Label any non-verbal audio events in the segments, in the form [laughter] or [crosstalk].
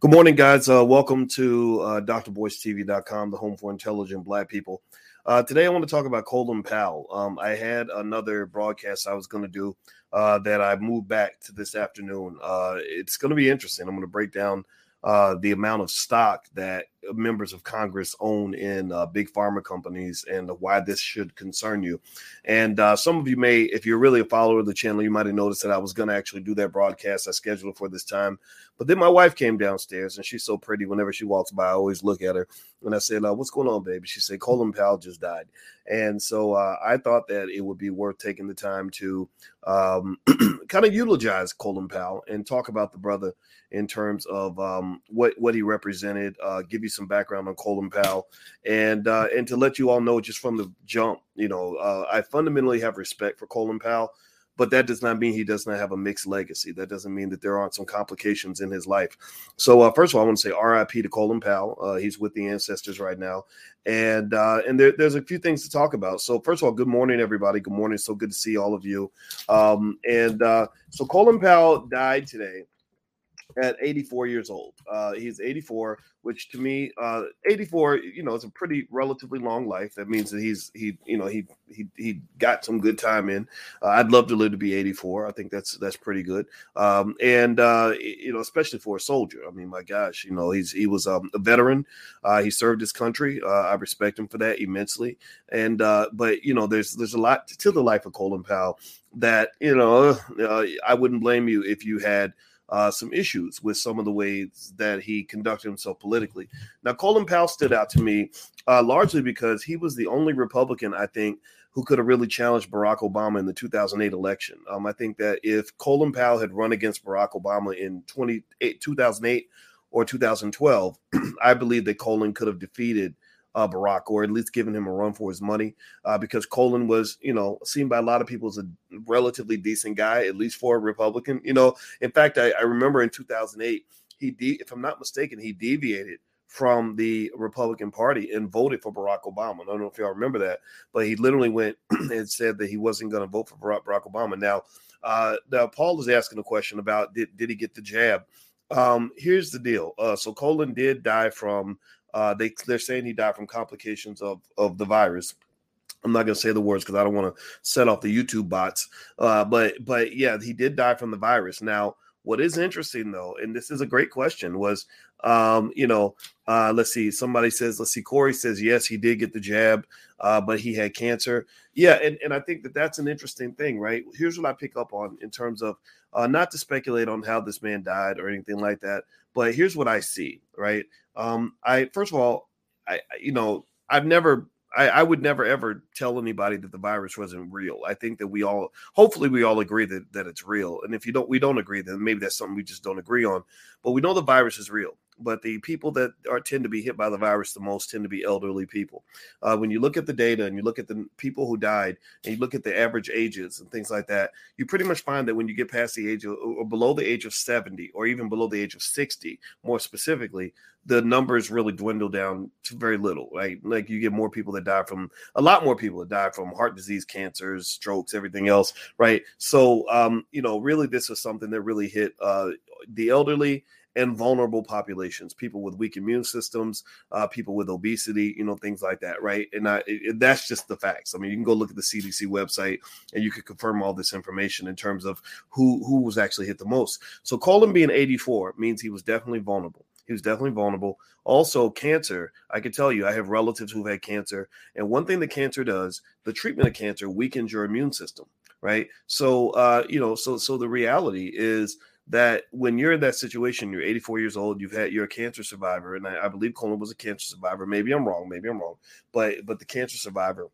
Good morning, guys. Uh, welcome to uh, the home for intelligent black people. Uh, today, I want to talk about Colin Powell. Um, I had another broadcast I was going to do uh, that I moved back to this afternoon. Uh, it's going to be interesting. I'm going to break down uh, the amount of stock that members of Congress own in uh, big pharma companies and why this should concern you. And uh, some of you may, if you're really a follower of the channel, you might have noticed that I was going to actually do that broadcast. I scheduled for this time. But then my wife came downstairs and she's so pretty. Whenever she walks by, I always look at her. And I said, uh, What's going on, baby? She said, Colin Powell just died. And so uh, I thought that it would be worth taking the time to um, [clears throat] kind of eulogize Colin Powell and talk about the brother in terms of um, what, what he represented, uh, give you some background on Colin Powell, and uh, and to let you all know just from the jump, you know, uh, I fundamentally have respect for Colin Powell, but that does not mean he does not have a mixed legacy. That doesn't mean that there aren't some complications in his life. So uh, first of all, I want to say R.I.P. to Colin Powell. Uh, he's with the ancestors right now, and uh, and there, there's a few things to talk about. So first of all, good morning, everybody. Good morning. So good to see all of you. Um, and uh, so Colin Powell died today at 84 years old. Uh, he's 84, which to me, uh, 84, you know, it's a pretty relatively long life. That means that he's he, you know, he he he got some good time in. Uh, I'd love to live to be 84. I think that's that's pretty good. Um, and uh, you know, especially for a soldier. I mean, my gosh, you know, he's he was um, a veteran. Uh, he served his country. Uh, I respect him for that immensely. And uh, but you know, there's there's a lot to the life of Colin Powell that you know I wouldn't blame you if you had uh, some issues with some of the ways that he conducted himself politically. Now, Colin Powell stood out to me uh, largely because he was the only Republican, I think, who could have really challenged Barack Obama in the 2008 election. Um, I think that if Colin Powell had run against Barack Obama in 2008 or 2012, [clears throat] I believe that Colin could have defeated uh, Barack, or at least giving him a run for his money, uh, because Colin was, you know, seen by a lot of people as a relatively decent guy, at least for a Republican. You know, in fact, I, I remember in 2008, he, de- if I'm not mistaken, he deviated from the Republican Party and voted for Barack Obama. I don't know if y'all remember that, but he literally went [clears throat] and said that he wasn't going to vote for Barack Obama. Now, uh, now Paul is asking a question about did, did he get the jab? Um, here's the deal. Uh, so Colin did die from uh, they they're saying he died from complications of of the virus. I'm not to say the words because I don't want to set off the YouTube bots. Uh, but but yeah, he did die from the virus. Now, what is interesting though, and this is a great question, was um, you know, uh, let's see, somebody says, let's see, Corey says yes, he did get the jab, uh, but he had cancer. Yeah, and and I think that that's an interesting thing, right? Here's what I pick up on in terms of uh, not to speculate on how this man died or anything like that, but here's what I see, right? Um, I first of all, I you know I've never I, I, would never ever tell anybody that the virus wasn't real. I think that we all, hopefully, we all agree that that it's real. And if you don't, we don't agree, then maybe that's something we just don't agree on. But we know the virus is real but the people that are tend to be hit by the virus the most tend to be elderly people. Uh, when you look at the data and you look at the people who died and you look at the average ages and things like that, you pretty much find that when you get past the age of or below the age of 70 or even below the age of 60, more specifically, the numbers really dwindle down to very little, right? Like you get more people that die from a lot more people that die from heart disease, cancers, strokes, everything else, right? So, um, you know, really, this is something that really hit uh, the elderly and vulnerable populations, people with weak immune systems, uh, people with obesity, you know, things like that, right? And I, it, that's just the facts. I mean, you can go look at the CDC website and you can confirm all this information in terms of who who was actually hit the most. So Colin being 84 means he was definitely vulnerable. He was definitely vulnerable. Also, cancer. I can tell you, I have relatives who've had cancer, and one thing that cancer does, the treatment of cancer weakens your immune system, right? So, uh, you know, so so the reality is that when you're in that situation, you're 84 years old, you've had you're a cancer survivor, and I, I believe Colin was a cancer survivor. Maybe I'm wrong, maybe I'm wrong, but but the cancer survivor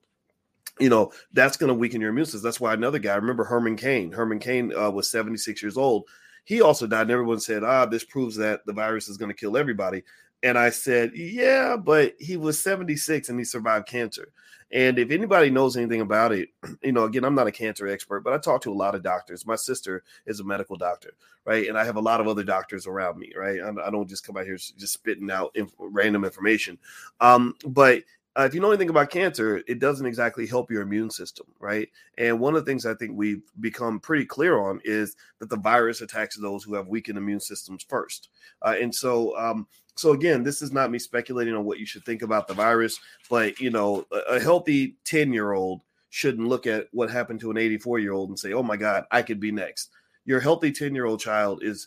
you know that's going to weaken your immune system. That's why another guy, remember Herman Cain. Herman Cain uh, was 76 years old. He also died, and everyone said, "Ah, this proves that the virus is going to kill everybody." And I said, "Yeah, but he was 76 and he survived cancer." And if anybody knows anything about it, [clears throat] you know, again, I'm not a cancer expert, but I talk to a lot of doctors. My sister is a medical doctor, right? And I have a lot of other doctors around me, right? I, don't just come out here just spitting out random information. Um, but uh, if you know anything about cancer, it doesn't exactly help your immune system, right? And one of the things I think we've become pretty clear on is that the virus attacks those who have weakened immune systems first. Uh, and so, um, so again, this is not me speculating on what you should think about the virus, but you know, a, a healthy ten year old shouldn't look at what happened to an 84 year old and say, "Oh my God, I could be next." Your healthy 10 year old child is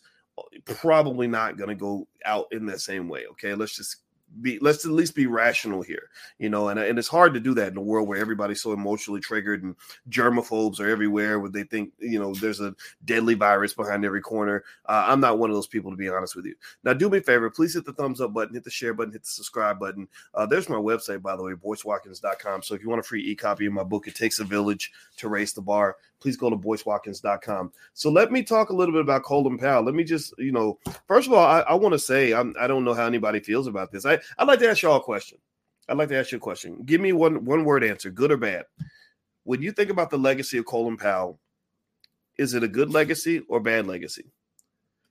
probably not going to go out in that same way. Okay, let's just be let's at least be rational here you know and, and it's hard to do that in a world where everybody's so emotionally triggered and germaphobes are everywhere where they think you know there's a deadly virus behind every corner uh, i'm not one of those people to be honest with you now do me a favor please hit the thumbs up button hit the share button hit the subscribe button uh, there's my website by the way boycewatkins.com so if you want a free e-copy of my book it takes a village to raise the bar please go to boycewatkins.com. So let me talk a little bit about Colin Powell. Let me just, you know, first of all, I, I want to say I'm, I don't know how anybody feels about this. I, I'd like to ask y'all a question. I'd like to ask you a question. Give me one one word answer, good or bad. When you think about the legacy of Colin Powell, is it a good legacy or bad legacy?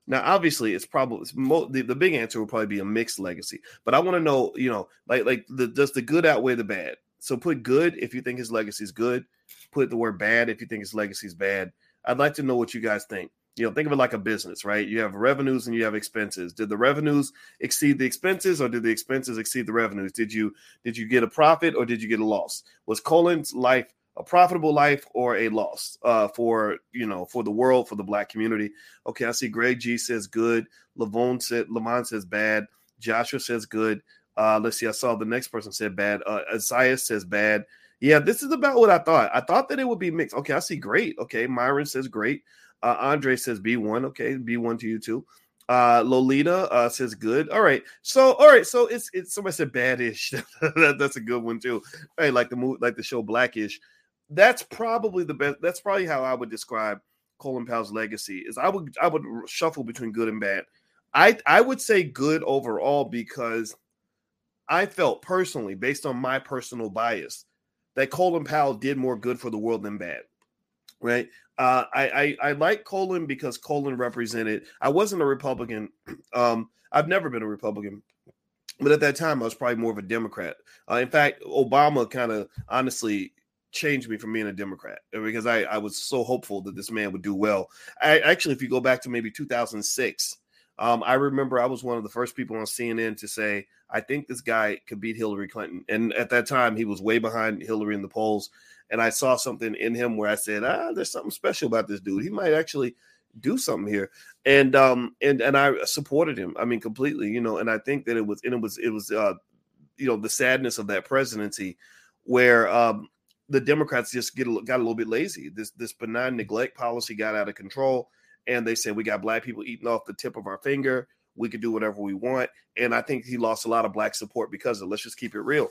Now, obviously, it's probably it's mo- the, the big answer will probably be a mixed legacy. But I want to know, you know, like like the, does the good outweigh the bad? So put good if you think his legacy is good. Put the word bad if you think his legacy is bad. I'd like to know what you guys think. You know, think of it like a business, right? You have revenues and you have expenses. Did the revenues exceed the expenses, or did the expenses exceed the revenues? Did you did you get a profit or did you get a loss? Was Colin's life a profitable life or a loss uh, for you know for the world for the black community? Okay, I see Greg G says good. Lavone said Lamont says bad. Joshua says good. Uh, let's see. I saw the next person said bad. Uh, Isaiah says bad. Yeah, this is about what I thought. I thought that it would be mixed. Okay, I see great. Okay, Myron says great. Uh, Andre says B1. Okay, B1 to you too. Uh, Lolita uh, says good. All right. So all right. So it's it's somebody said badish. [laughs] that, that's a good one too. Hey, like the movie, like the show Blackish. That's probably the best. That's probably how I would describe Colin Powell's legacy. Is I would I would shuffle between good and bad. I I would say good overall because I felt personally, based on my personal bias, that Colin Powell did more good for the world than bad. Right. Uh, I, I I like Colin because Colin represented. I wasn't a Republican. [clears throat] Um, I've never been a Republican, but at that time I was probably more of a Democrat. Uh, in fact, Obama kind of honestly changed me from being a Democrat because I, I was so hopeful that this man would do well. I actually, if you go back to maybe 2006, um, I remember I was one of the first people on CNN to say, I think this guy could beat Hillary Clinton. And at that time, he was way behind Hillary in the polls. And I saw something in him where I said, ah, there's something special about this dude. He might actually do something here. And um and and I supported him. I mean, completely, you know, and I think that it was and it was it was uh you know the sadness of that presidency where um the Democrats just get a, got a little bit lazy. This this benign neglect policy got out of control and they said we got black people eating off the tip of our finger. We could do whatever we want, and I think he lost a lot of black support because of. Let's just keep it real.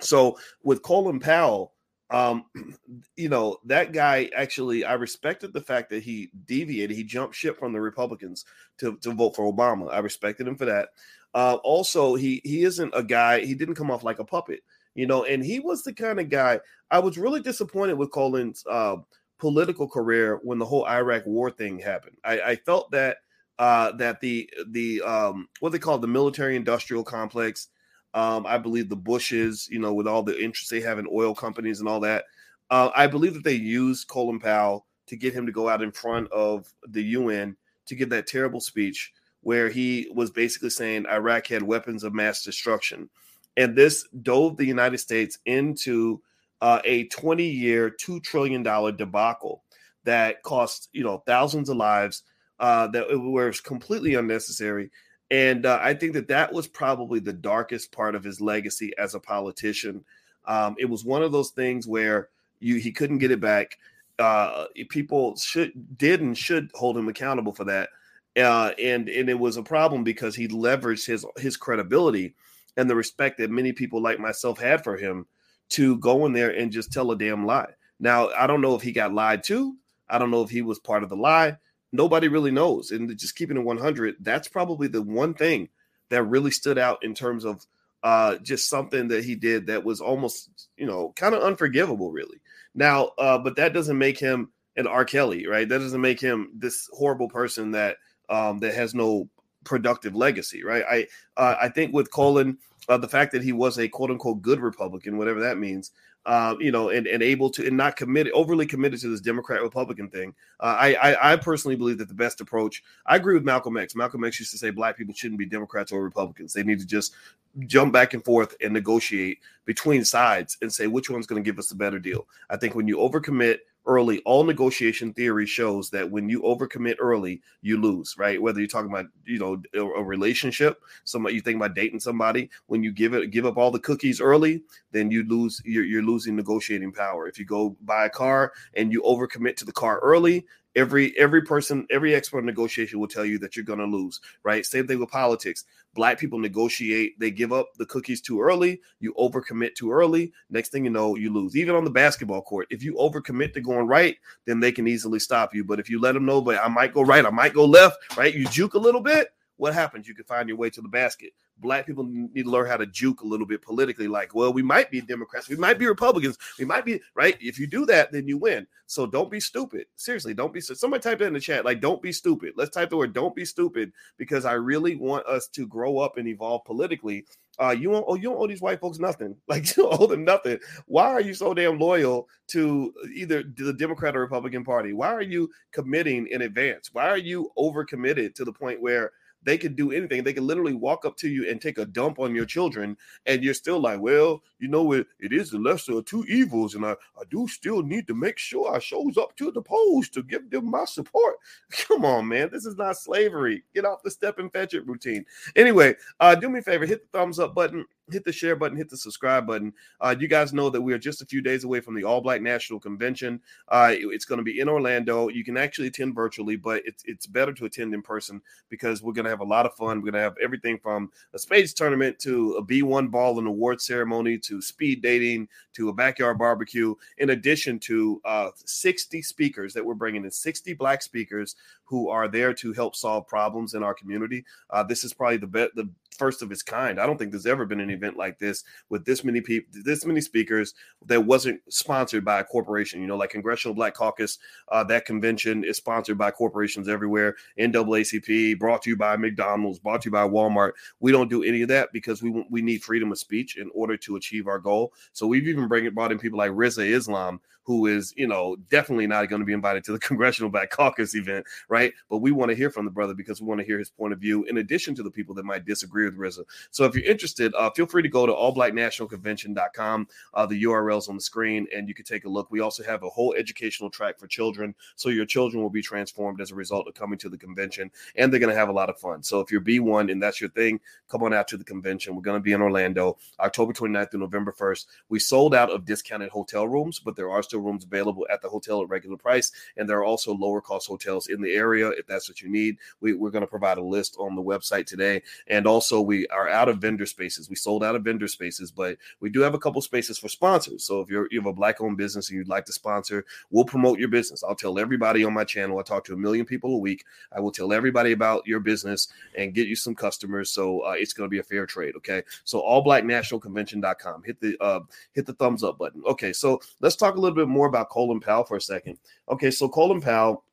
So with Colin Powell, um, [clears throat] you know that guy actually, I respected the fact that he deviated. He jumped ship from the Republicans to to vote for Obama. I respected him for that. Uh, also, he he isn't a guy. He didn't come off like a puppet, you know. And he was the kind of guy. I was really disappointed with Colin's. Uh, political career when the whole Iraq war thing happened. I, I felt that uh, that the the um, what they call the military industrial complex. Um, I believe the Bushes, you know, with all the interest they have in oil companies and all that. Uh, I believe that they used Colin Powell to get him to go out in front of the UN to give that terrible speech where he was basically saying Iraq had weapons of mass destruction. And this dove the United States into uh, a 20 year, $2 trillion debacle that cost, you know, thousands of lives uh, that was completely unnecessary. And uh, I think that that was probably the darkest part of his legacy as a politician. Um, it was one of those things where you he couldn't get it back. Uh, people should did and should hold him accountable for that. Uh, and and it was a problem because he leveraged his his credibility and the respect that many people like myself had for him to go in there and just tell a damn lie. Now, I don't know if he got lied to. I don't know if he was part of the lie. Nobody really knows. And just keeping it 100, that's probably the one thing that really stood out in terms of uh, just something that he did that was almost, you know, kind of unforgivable, really. Now, uh, but that doesn't make him an R. Kelly, right? That doesn't make him this horrible person that um, that has no productive legacy, right? I uh, I think with Colin, uh, the fact that he was a quote unquote good Republican, whatever that means, uh, you know, and, and able to and not committed overly committed to this Democrat Republican thing. Uh, I, I, I personally believe that the best approach. I agree with Malcolm X. Malcolm X used to say black people shouldn't be Democrats or Republicans. They need to just jump back and forth and negotiate between sides and say which one's going to give us the better deal. I think when you overcommit early, all negotiation theory shows that when you overcommit early, you lose, right? Whether you're talking about, you know, a, relationship, somebody you think about dating somebody, when you give it give up all the cookies early, then you lose you're, you're losing negotiating power. If you go buy a car and you overcommit to the car early, every every person every expert in negotiation will tell you that you're going to lose right? Same thing with politics. Black people negotiate they give up the cookies too early you overcommit too early next thing you know you lose. Even on the basketball court if you overcommit to going right then they can easily stop you. But if you let them know but i might go right i might go left right you juke a little bit what happens you can find your way to the basket black people need to learn how to juke a little bit politically. Like, well, we might be Democrats, we might be Republicans, we might be right. If you do that, then you win. So don't be stupid. Seriously, don't be. Somebody type that in the chat. Like, don't be stupid. Let's type the word "don't be stupid" because I really want us to grow up and evolve politically. Uh, you don't, oh, you don't owe these white folks nothing. [laughs] Like you owe them nothing. Why are you so damn loyal to either the Democrat or Republican Party? Why are you committing in advance? Why are you overcommitted to the point where they could do anything. They could literally walk up to you and take a dump on your children, and you're still like, well, you know, it, it is the lesser of two evils, and I, I do still need to make sure I shows up to the polls to give them my support. [laughs] Come on, man, this is not slavery. Get off the step and fetch it routine. Anyway, uh, do me a favor, hit the thumbs up button hit the share button, hit the subscribe button. Uh, you guys know that we are just a few days away from the All Black National Convention. Uh, it, it's going to be in Orlando. You can actually attend virtually, but it's it's better to attend in person because we're going to have a lot of fun. We're going to have everything from a spades tournament to a B1 ball and award ceremony to speed dating to a backyard barbecue, in addition to uh, 60 speakers that we're bringing in 60 black speakers who are there to help solve problems in our community. Uh, this is probably the be- the first of its kind. I don't think there's ever been an event like this with this many people, this many speakers that wasn't sponsored by a corporation. You know, like Congressional Black Caucus, uh, that convention is sponsored by corporations everywhere. NAACP, brought to you by McDonald's, brought to you by Walmart. We don't do any of that because we we need freedom of speech in order to achieve our goal. So we've even bring, brought in people like Rizza Islam, who is, you know, definitely not going to be invited to the [laughs] Congressional Black Caucus event, right? But we want to hear from the brother because we want to hear his point of view, in addition to the people that might disagree with Rizza. So if you're interested, uh, feel free to go to allblacknationalconvention.com. Uh, the URL's on the screen, and you can take a look. We also have a whole educational track for children, so your children will be transformed as a result of coming to the convention, and they're going to have a lot of fun. So if you're B1 and that's your thing, come on out to the convention. We're going to be in Orlando, October 29th through November 1st. We sold out of discounted hotel rooms, but there are still rooms available at the hotel at regular price, and there are also lower cost hotels in the area if that's what you need. We, we're going to provide a list on the website today, and also we are out of vendor spaces. We sold out of vendor spaces, but we do have a couple spaces for sponsors. So if you're you have a black owned business and you'd like to sponsor, we'll promote your business. I'll tell everybody on my channel. I talk to a million people a week. I will tell everybody about your business and get you some customers. So uh, it's going to be a fair trade. Okay. So allblacknationalconvention.com. Hit the uh, hit the thumbs up button. Okay. So let's talk a little bit more about Colin Powell for a second. Okay. So Colin Powell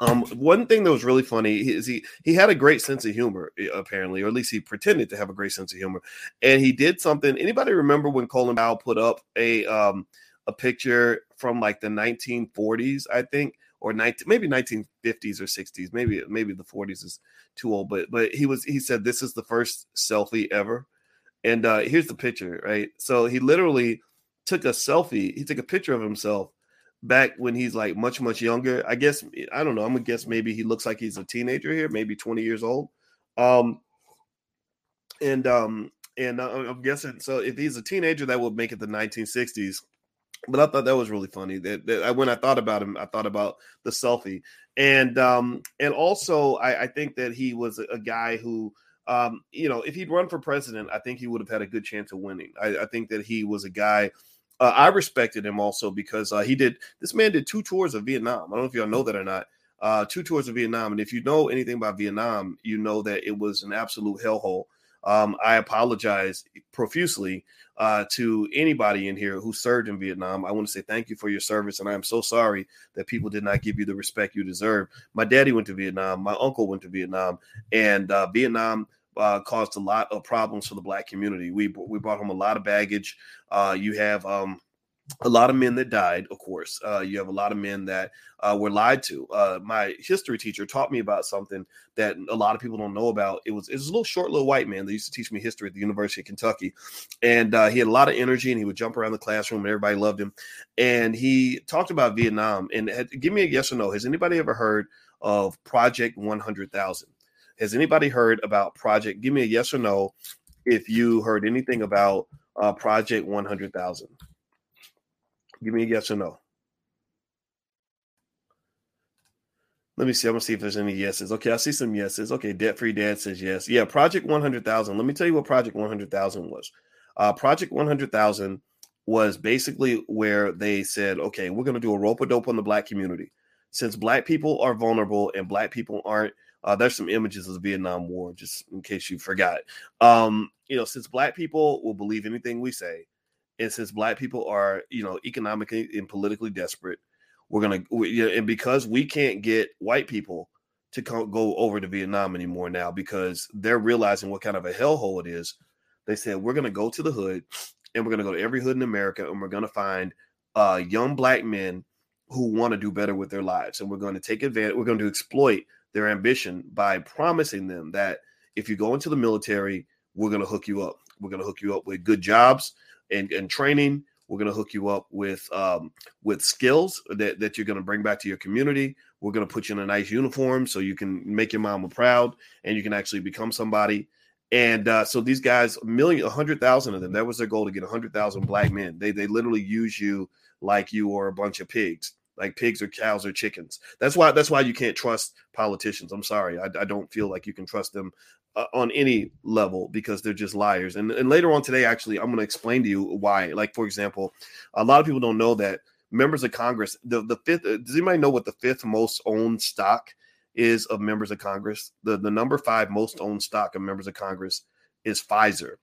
um, one thing that was really funny is he he had a great sense of humor, eh, apparently, or at least he pretended to have a great sense of humor. And he did something. Anybody remember when Colin Powell put up a um a picture from like the 1940s, I think, or 19 maybe 1950s or 60s, maybe maybe the 40s is too old, but but he was he said this is the first selfie ever. And uh here's the picture, right? So he literally took a selfie, he took a picture of himself back when he's like much much younger. I guess I don't know. I'm gonna guess maybe he looks like he's a teenager here, maybe 20 years old. Um, and um, and uh, I'm guessing so. If he's a teenager, that would make it the 1960s. But I thought that was really funny. That, that when I thought about him, I thought about the selfie, and um, and also I, I think that he was a, guy who um, you know, if he'd run for president, I think he would have had a good chance of winning. I, I think that he was a guy uh, I respected him also because uh, he did this man did two tours of Vietnam. I don't know if y'all know that or not. Uh, two tours of Vietnam, and if you know anything about Vietnam, you know that it was an absolute hellhole. Um, I apologize profusely uh, to anybody in here who served in Vietnam. I want to say thank you for your service, and I am so sorry that people did not give you the respect you deserve. My daddy went to Vietnam, my uncle went to Vietnam, and uh, Vietnam uh, caused a lot of problems for the black community. We we brought home a lot of baggage. Uh, you have um, a lot of men that died, of course. Uh, you have a lot of men that uh, were lied to. Uh, my history teacher taught me about something that a lot of people don't know about. It was it was a little short, little white man that used to teach me history at the University of Kentucky, and uh, he had a lot of energy and he would jump around the classroom and everybody loved him. And he talked about Vietnam and had, give me a yes or no. Has anybody ever heard of Project One Hundred Thousand? Has anybody heard about Project? Give me a yes or no if you heard anything about uh, Project One Hundred Thousand. Give me a yes or no. Let me see. I'm gonna see if there's any yeses. Okay, I see some yeses. Okay, debt free dad says yes. Yeah, Project 100,000. Let me tell you what Project 100,000 was. Uh, Project 100,000 was basically where they said, okay, we're gonna do a rope a dope on the black community. Since black people are vulnerable and black people aren't, uh, there's some images of the Vietnam War, just in case you forgot. Um, you know, since black people will believe anything we say, and since black people are you know economically and politically desperate we're gonna we, and because we can't get white people to go over to vietnam anymore now because they're realizing what kind of a hellhole it is they said we're gonna go to the hood and we're gonna go to every hood in america and we're gonna find uh, young black men who want to do better with their lives and we're going to take advantage we're going to exploit their ambition by promising them that if you go into the military we're going to hook you up we're going to hook you up with good jobs and, and training. We're going to hook you up with um, with skills that, that you're going to bring back to your community. We're going to put you in a nice uniform so you can make your mama proud and you can actually become somebody. And uh, so these guys, a million, a hundred thousand of them, that was their goal to get a hundred thousand black men. They they literally use you like you are a bunch of pigs, like pigs or cows or chickens. That's why that's why you can't trust politicians. I'm sorry, I, I don't feel like you can trust them uh, on any level because they're just liars. And, and later on today, actually, I'm going to explain to you why. Like, for example, a lot of people don't know that members of Congress, the, the fifth, uh, does anybody know what the fifth most owned stock is of members of Congress? The, the number five most owned stock of members of Congress is Pfizer.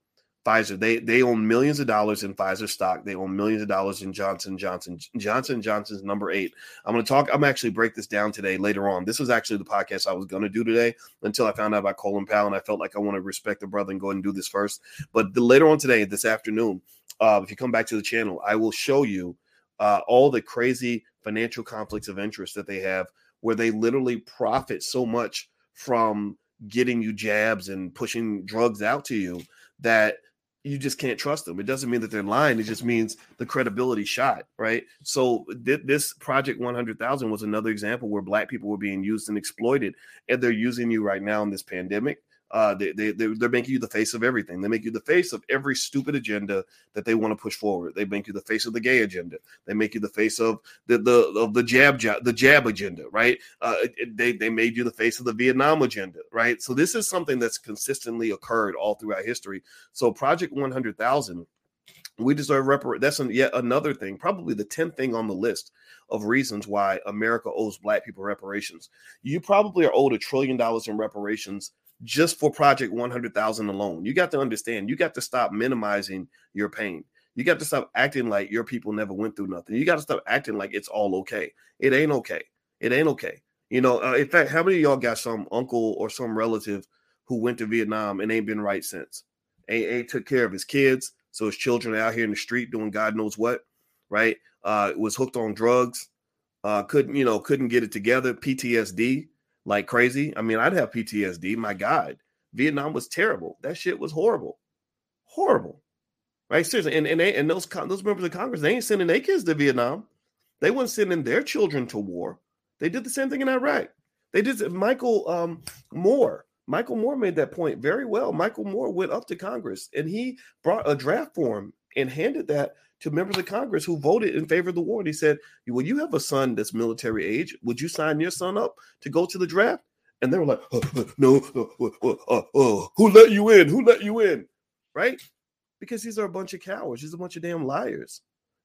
Pfizer. They they own millions of dollars in Pfizer stock. They own millions of dollars in Johnson Johnson. Johnson Johnson's number eight. I'm going to talk. I'm actually break this down today later on. This was actually the podcast I was going to do today until I found out about Colin Powell, and I felt like I want to respect the brother and go and do this first. But the, later on today, this afternoon, uh, if you come back to the channel, I will show you uh, all the crazy financial conflicts of interest that they have, where they literally profit so much from getting you jabs and pushing drugs out to you that you just can't trust them. It doesn't mean that they're lying. It just means the credibility shot, right? So th- this project 100,000 was another example where black people were being used and exploited, and they're using you right now in this pandemic uh, they, they, they're making you the face of everything. They make you the face of every stupid agenda that they want to push forward. They make you the face of the gay agenda. They make you the face of the the of the jab, jab the jab agenda, right? Uh, they they made you the face of the Vietnam agenda, right? So this is something that's consistently occurred all throughout history. So Project One Hundred Thousand, we deserve repar. That's an, yet another thing, probably the tenth thing on the list of reasons why America owes Black people reparations. You probably are owed a trillion dollars in reparations just for Project 100,000 alone. You got to understand, you got to stop minimizing your pain. You got to stop acting like your people never went through nothing. You got to stop acting like it's all okay. It ain't okay. It ain't okay. You know, uh, in fact, how many of y'all got some uncle or some relative who went to Vietnam and ain't been right since? Ain't, ain't took care of his kids, so his children out here in the street doing God knows what, right? Uh, was hooked on drugs, uh, couldn't you know couldn't get it together, PTSD, like crazy. I mean, I'd have PTSD. My God, Vietnam was terrible. That shit was horrible, horrible. Right? Seriously, and and, they, and those those members of Congress, they ain't sending their kids to Vietnam. They weren't sending their children to war. They did the same thing in Iraq. They did. Michael um, Moore. Michael Moore made that point very well. Michael Moore went up to Congress and he brought a draft form and handed that to members of Congress who voted in favor of the war. And he said, Well, you have a son that's military age. Would you sign your son up to go to the draft? And they were like, No, who let you in? Who let you in? Right? Because these are a bunch of cowards. These are a bunch of damn liars.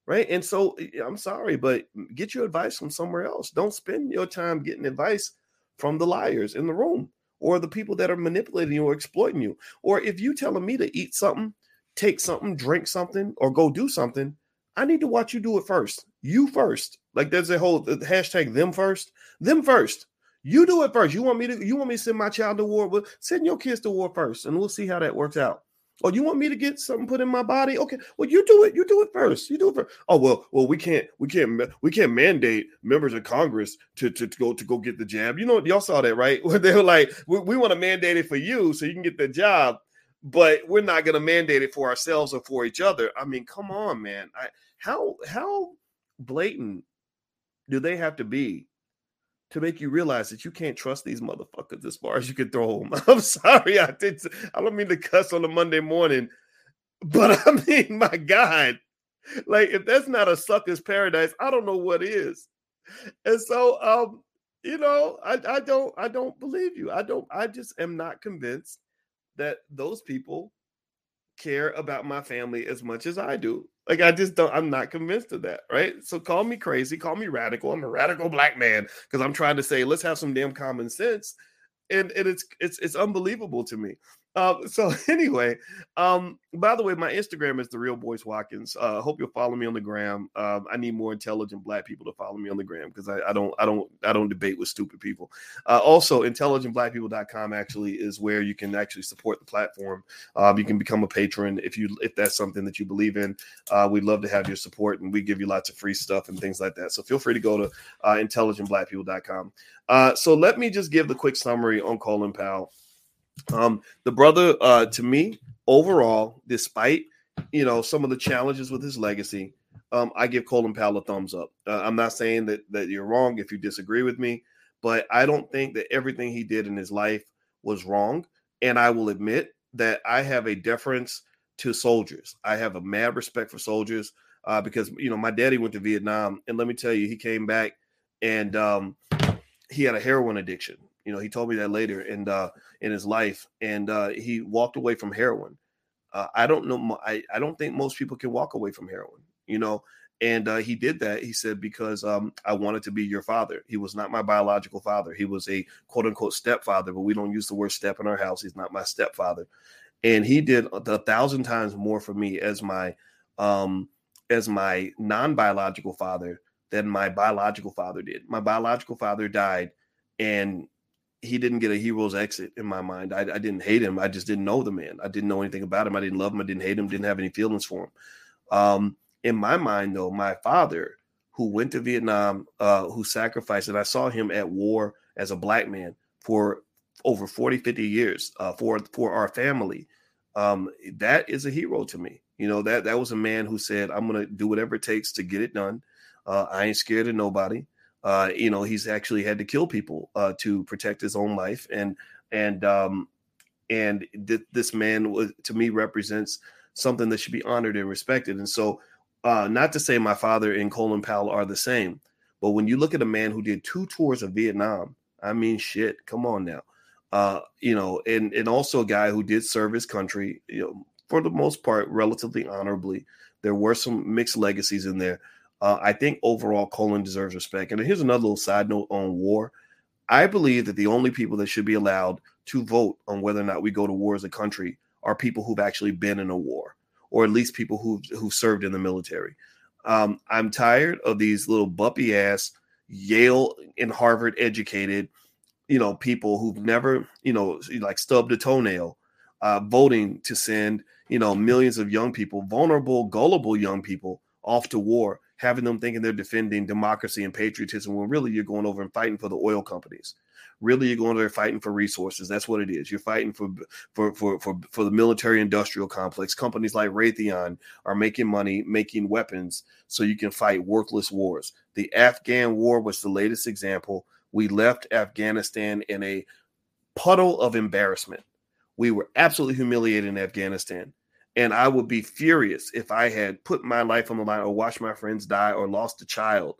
Right. And so I'm sorry, but get your advice from somewhere else. Don't spend your time getting advice from the liars in the room or the people that are manipulating you or exploiting you. Or if you telling me to eat something take something, drink something, or go do something, I need to watch you do it first. You first. Like there's a whole uh, hashtag them first. Them first. You do it first. You want me to you want me to send my child to war? Well, send your kids to war first, and we'll see how that works out. Oh, you want me to get something put in my body? Okay, well, you do it. You do it first. You do it first. Oh well, well, we can't, we can't, we can't mandate members of Congress to to, to go to go get the jab. You know, y'all saw that, right? [laughs] Where they were like, we, we want to mandate it for you so you can get the job, but we're not going to mandate it for ourselves or for each other. I mean, come on, man. I, how how blatant do they have to be to make you realize that you can't trust these motherfuckers as far as you can throw them. [laughs] I'm sorry, I did. I don't mean to cuss on a Monday morning, but I [laughs] mean, my God, like if that's not a sucker's paradise, I don't know what is. And so, um, you know, I, I don't, I don't believe you. I don't. I just am not convinced that those people care about my family as much as I do. Like I just don't I'm not convinced of that, right? So call me crazy, call me radical. I'm a radical black man because I'm trying to say let's have some damn common sense. And, and it's it's it's unbelievable to me uh, [laughs] so anyway, um, by the way, my Instagram is the real Boyce Watkins. Uh, hope you'll follow me on the gram. Um, I need more intelligent black people to follow me on the gram because I, I, don't I don't I don't debate with stupid people. Uh, also, intelligentblackpeople.com actually is where you can actually support the platform. Um, you can become a patron if you if that's something that you believe in. Uh, we'd love to have your support, and we give you lots of free stuff and things like that. So feel free to go to uh, intelligentblackpeople.com. Uh, so let me just give the quick summary on Colin Powell. Um, the brother, uh, to me, overall, despite you know some of the challenges with his legacy, um, I give Colin Powell a thumbs up. Uh, I'm not saying that that you're wrong if you disagree with me, but I don't think that everything he did in his life was wrong. And I will admit that I have a deference to soldiers. I have a mad respect for soldiers uh, because you know my daddy went to Vietnam, and let me tell you, he came back and um, he had a heroin addiction. You know, he told me that later and uh, in his life, and uh, he walked away from heroin. Uh, I don't know. I, I don't think most people can walk away from heroin. You know, and uh, he did that. He said because um, I wanted to be your father. He was not my biological father. He was a quote unquote stepfather, but we don't use the word step in our house. He's not my stepfather, and he did a thousand times more for me as my um, as my non biological father than my biological father did. My biological father died, and he didn't get a hero's exit in my mind. I, I, didn't hate him. I just didn't know the man. I didn't know anything about him. I didn't love him. I didn't hate him. Didn't have any feelings for him. Um, in my mind, though, my father, who went to Vietnam, uh, who sacrificed, and I saw him at war as a black man for over 40, 50 years uh, for for our family. Um, that is a hero to me. You know that that was a man who said, "I'm going to do whatever it takes to get it done. Uh, I ain't scared of nobody." Uh, you know, he's actually had to kill people uh, to protect his own life, and and um, and th- this man was to me represents something that should be honored and respected. And so, uh, not to say my father and Colin Powell are the same, but when you look at a man who did two tours of Vietnam, I mean, shit, come on now, uh, you know, and and also a guy who did serve his country, you know, for the most part, relatively honorably. There were some mixed legacies in there, uh, I think overall, Colin deserves respect. And here's another little side note on war. I believe that the only people that should be allowed to vote on whether or not we go to war as a country are people who've actually been in a war, or at least people who've who've served in the military. Um, I'm tired of these little bumpy ass Yale and Harvard educated, you know, people who've never, you know, like stubbed a toenail, uh, voting to send, you know, millions of young people, vulnerable, gullible young people off to war having them thinking they're defending democracy and patriotism when really you're going over and fighting for the oil companies. Really, you're going there fighting for resources. That's what it is. You're fighting for for for for, for the military industrial complex. Companies like Raytheon are making money, making weapons, so you can fight worthless wars. The Afghan War was the latest example. We left Afghanistan in a puddle of embarrassment. We were absolutely humiliated in Afghanistan. And I would be furious if I had put my life on the line or watched my friends die or lost a child.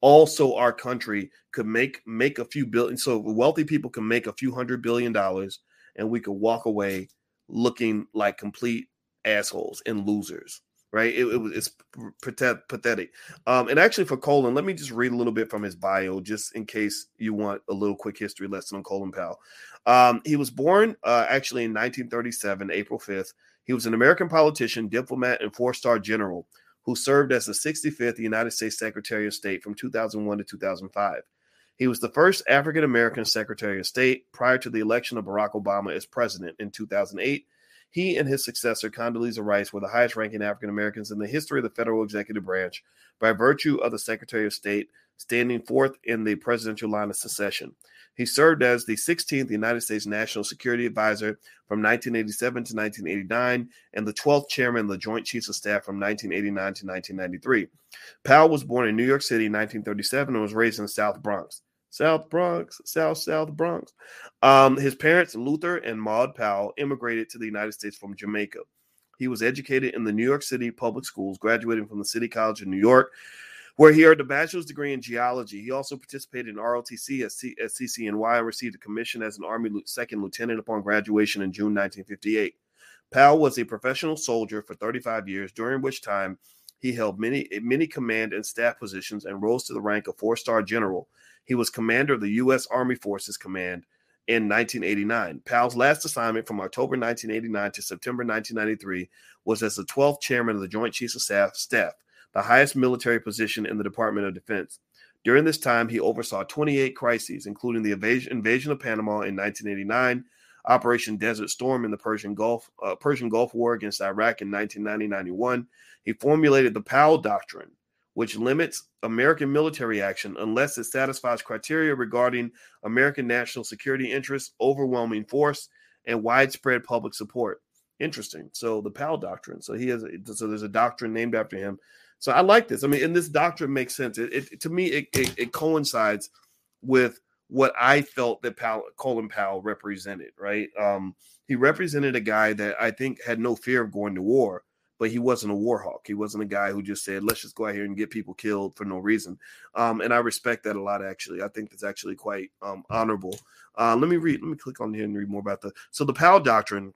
Also, our country could make make a few billion. So wealthy people can make a few hundred billion dollars, and we could walk away looking like complete assholes and losers. Right? It, it it's pathetic. Um, and actually, for Colin, let me just read a little bit from his bio, just in case you want a little quick history lesson on Colin Powell. Um, he was born uh, actually in 1937, April 5th. He was an American politician, diplomat, and four star general who served as the 65th United States Secretary of State from 2001 to 2005. He was the first African American Secretary of State prior to the election of Barack Obama as president in 2008. He and his successor, Condoleezza Rice, were the highest ranking African Americans in the history of the federal executive branch by virtue of the Secretary of State standing fourth in the presidential line of succession. He served as the 16th United States National Security Advisor from 1987 to 1989 and the 12th Chairman of the Joint Chiefs of Staff from 1989 to 1993. Powell was born in New York City in 1937 and was raised in the South Bronx. South Bronx, South South Bronx. Um, his parents, Luther and Maud Powell, immigrated to the United States from Jamaica. He was educated in the New York City public schools, graduating from the City College of New York where he earned a bachelor's degree in geology. He also participated in ROTC at, C- at CCNY and received a commission as an Army second lieutenant upon graduation in June 1958. Powell was a professional soldier for 35 years, during which time he held many many command and staff positions and rose to the rank of four-star general. He was commander of the U.S. Army Forces Command in 1989. Powell's last assignment from October 1989 to September 1993 was as the 12th chairman of the Joint Chiefs of Staff. staff the highest military position in the Department of Defense. During this time, he oversaw 28 crises, including the invasion, of Panama in 1989, Operation Desert Storm in the Persian Gulf, uh, Persian Gulf War against Iraq in 1990-91. He formulated the Powell Doctrine, which limits American military action unless it satisfies criteria regarding American national security interests, overwhelming force, and widespread public support. Interesting. So the Powell Doctrine. So he has. So there's a doctrine named after him so I like this. I mean, and this doctrine makes sense. It, it to me, it, it, it, coincides with what I felt that Powell, Colin Powell represented. Right? Um, he represented a guy that I think had no fear of going to war, but he wasn't a war hawk. He wasn't a guy who just said, "Let's just go out here and get people killed for no reason." Um, and I respect that a lot. Actually, I think that's actually quite um, honorable. Uh, let me read. Let me click on here and read more about the. So the Powell doctrine.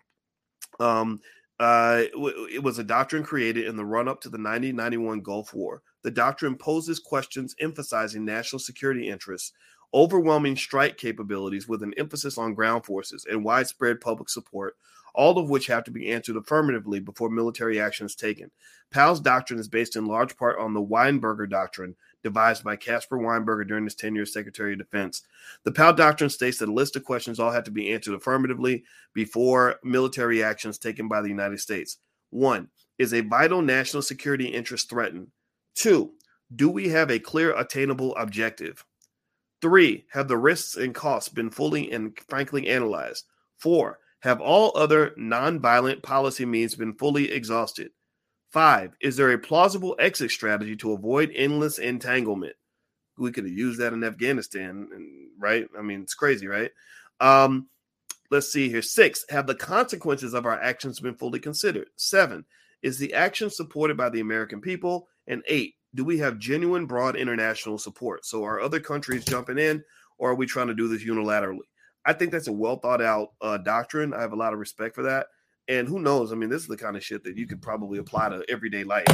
Um, uh, it was a doctrine created in the run up to the 1991 Gulf War. The doctrine poses questions emphasizing national security interests, overwhelming strike capabilities with an emphasis on ground forces, and widespread public support, all of which have to be answered affirmatively before military action is taken. Powell's doctrine is based in large part on the Weinberger Doctrine, devised by Caspar Weinberger during his tenure as Secretary of Defense. The Powell Doctrine states that a list of questions all have to be answered affirmatively before military actions taken by the United States. One, is a vital national security interest threatened? Two, do we have a clear, attainable objective? Three, have the risks and costs been fully and frankly analyzed? Four, have all other nonviolent policy means been fully exhausted? Five, is there a plausible exit strategy to avoid endless entanglement? We could have used that in Afghanistan, right? I mean, it's crazy, right? Um, let's see here. Six, have the consequences of our actions been fully considered? Seven, is the action supported by the American people? And eight, do we have genuine broad international support? So are other countries jumping in, or are we trying to do this unilaterally? I think that's a well thought out uh, doctrine. I have a lot of respect for that. And who knows? I mean, this is the kind of shit that you could probably apply to everyday life.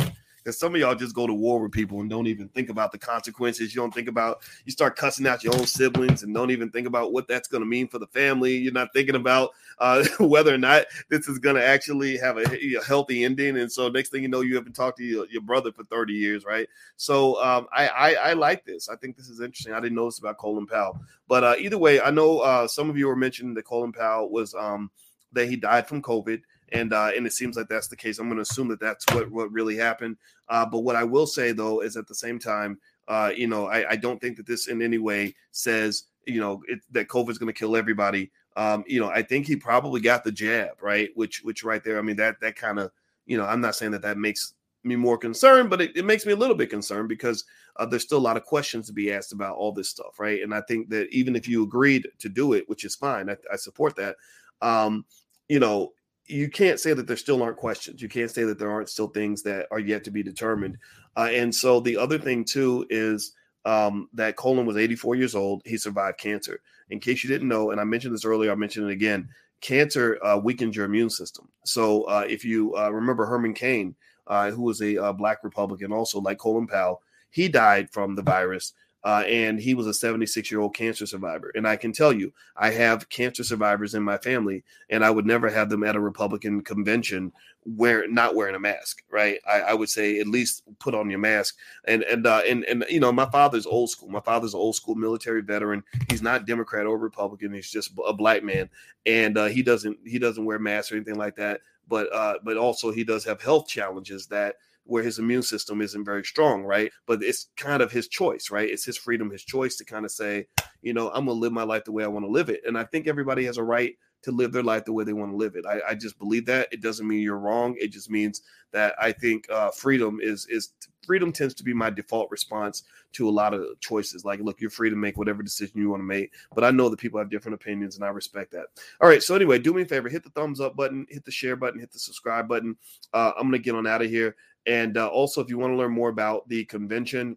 Because some of y'all just go to war with people and don't even think about the consequences. You don't think about, you start cussing out your own siblings and don't even think about what that's going to mean for the family. You're not thinking about uh, [laughs] whether or not this is going to actually have a, a, healthy ending. And so next thing you know, you haven't talked to your, your brother for 30 years, right? So um, I, I, I, like this. I think this is interesting. I didn't know this about Colin Powell. But uh, either way, I know uh, some of you were mentioning that Colin Powell was. Um, that he died from COVID, and uh, and it seems like that's the case. I'm going to assume that that's what what really happened. Uh, but what I will say though is at the same time, uh, you know, I, I don't think that this in any way says you know it, that COVID is going to kill everybody. Um, you know, I think he probably got the jab right, which which right there. I mean that that kind of you know, I'm not saying that that makes me more concerned, but it, it makes me a little bit concerned because uh, there's still a lot of questions to be asked about all this stuff, right? And I think that even if you agreed to do it, which is fine, I, I support that um, you know, you can't say that there still aren't questions. You can't say that there aren't still things that are yet to be determined. Uh, and so the other thing too is um, that Colin was 84 years old. He survived cancer. In case you didn't know, and I mentioned this earlier, I mentioned it again. Cancer uh, weakens your immune system. So uh, if you uh, remember Herman Cain, uh, who was a uh, black Republican, also like Colin Powell, he died from the virus uh, and he was a 76 year old cancer survivor. And I can tell you, I have cancer survivors in my family, and I would never have them at a Republican convention wear not wearing a mask, right? I, I would say at least put on your mask. And and uh, and and you know, my father's old school. My father's an old school military veteran. He's not Democrat or Republican. He's just a black man, and uh, he doesn't he doesn't wear masks or anything like that. But uh, but also he does have health challenges that where his immune system isn't very strong, right? But it's kind of his choice, right? It's his freedom, his choice to kind of say, you know, I'm gonna live my life the way I want to live it. And I think everybody has a right to live their life the way they want to live it. I, I just believe that. It doesn't mean you're wrong. It just means that I think uh, freedom is is freedom tends to be my default response to a lot of choices. Like, look, you're free to make whatever decision you want to make, but I know that people have different opinions, and I respect that. All right. So anyway, do me a favor, hit the thumbs up button, hit the share button, hit the subscribe button. Uh, I'm gonna get on out of here. And uh, also, if you want to learn more about the convention,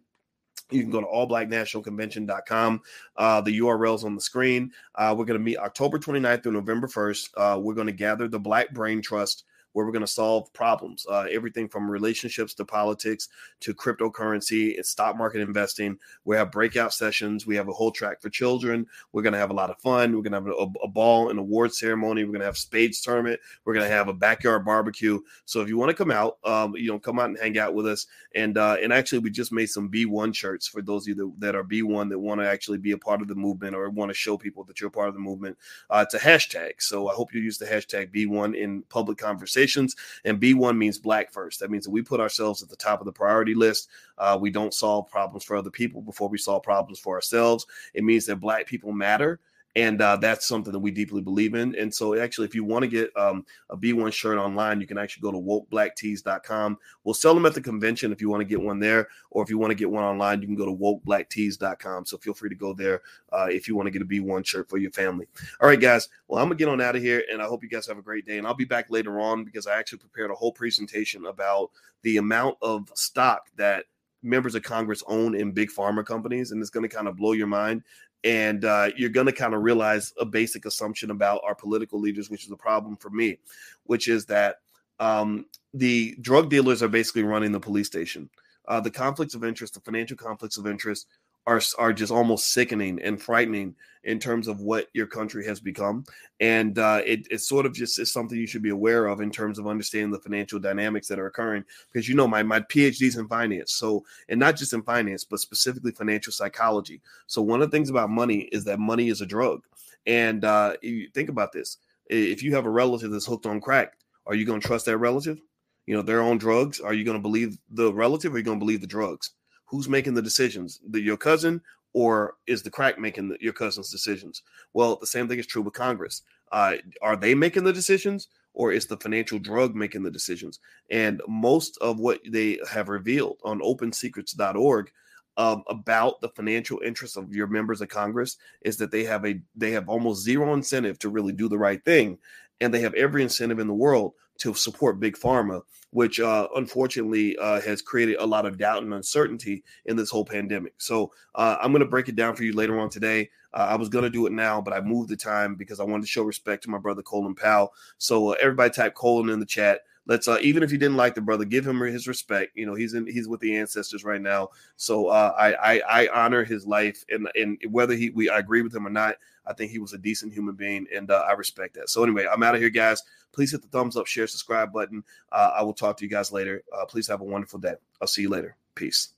you can go to allblacknationalconvention.com. Uh, the URL's on the screen. Uh, we're going to meet October 29th through November 1st. Uh, we're going to gather the Black Brain Trust where we're going to solve problems, uh, everything from relationships to politics to cryptocurrency and stock market investing. We have breakout sessions. We have a whole track for children. We're going to have a lot of fun. We're going to have a, a ball and award ceremony. We're going to have spades tournament. We're going to have a backyard barbecue. So if you want to come out, um, you know, come out and hang out with us. And uh, and actually, we just made some B1 shirts for those of you that, that are B1 that want to actually be a part of the movement or want to show people that you're a part of the movement. Uh, it's a hashtag. So I hope you use the hashtag B1 in public conversation conversations. And B1 means black first. That means that we put ourselves at the top of the priority list. Uh, we don't solve problems for other people before we solve problems for ourselves. It means that black people matter and uh, that's something that we deeply believe in. And so, actually, if you want to get um, a B1 shirt online, you can actually go to wokeblacktees.com. We'll sell them at the convention if you want to get one there, or if you want to get one online, you can go to wokeblacktees.com. So feel free to go there uh, if you want to get a B1 shirt for your family. All right, guys. Well, I'm gonna get on out of here, and I hope you guys have a great day. And I'll be back later on because I actually prepared a whole presentation about the amount of stock that members of Congress own in big pharma companies, and it's going to kind of blow your mind and uh, you're going to kind of realize a basic assumption about our political leaders, which is a problem for me, which is that um, the drug dealers are basically running the police station. Uh, the conflicts of interest, the financial conflicts of interest, are are just almost sickening and frightening in terms of what your country has become, and uh, it, it sort of just is something you should be aware of in terms of understanding the financial dynamics that are occurring. Because you know, my my PhD's in finance, so and not just in finance, but specifically financial psychology. So one of the things about money is that money is a drug, and uh, you think about this: if you have a relative that's hooked on crack, are you going to trust that relative? You know, they're on drugs. Are you going to believe the relative, or are you going to believe the drugs? Who's making the decisions? The, your cousin or is the crack making the, your cousin's decisions? Well, the same thing is true with Congress. Uh, are they making the decisions or is the financial drug making the decisions? And most of what they have revealed on opensecrets.org um, about the financial interests of your members of Congress is that they have a they have almost zero incentive to really do the right thing, and they have every incentive in the world to support big pharma, which uh, unfortunately uh, has created a lot of doubt and uncertainty in this whole pandemic. So uh, I'm going to break it down for you later on today. Uh, I was going to do it now, but I moved the time because I wanted to show respect to my brother Colin Powell. So uh, everybody type Colin in the chat let's uh, even if you didn't like the brother, give him his respect. You know, he's in he's with the ancestors right now. So uh, I, I I honor his life and and whether he we I agree with him or not, I think he was a decent human being and uh, I respect that. So anyway, I'm out of here, guys. Please hit the thumbs up, share, subscribe button. Uh, I will talk to you guys later. Uh, please have a wonderful day. I'll see you later. Peace.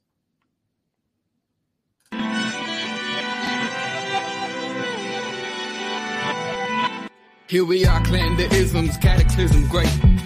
Here we are, clan the isms, cataclysm, great.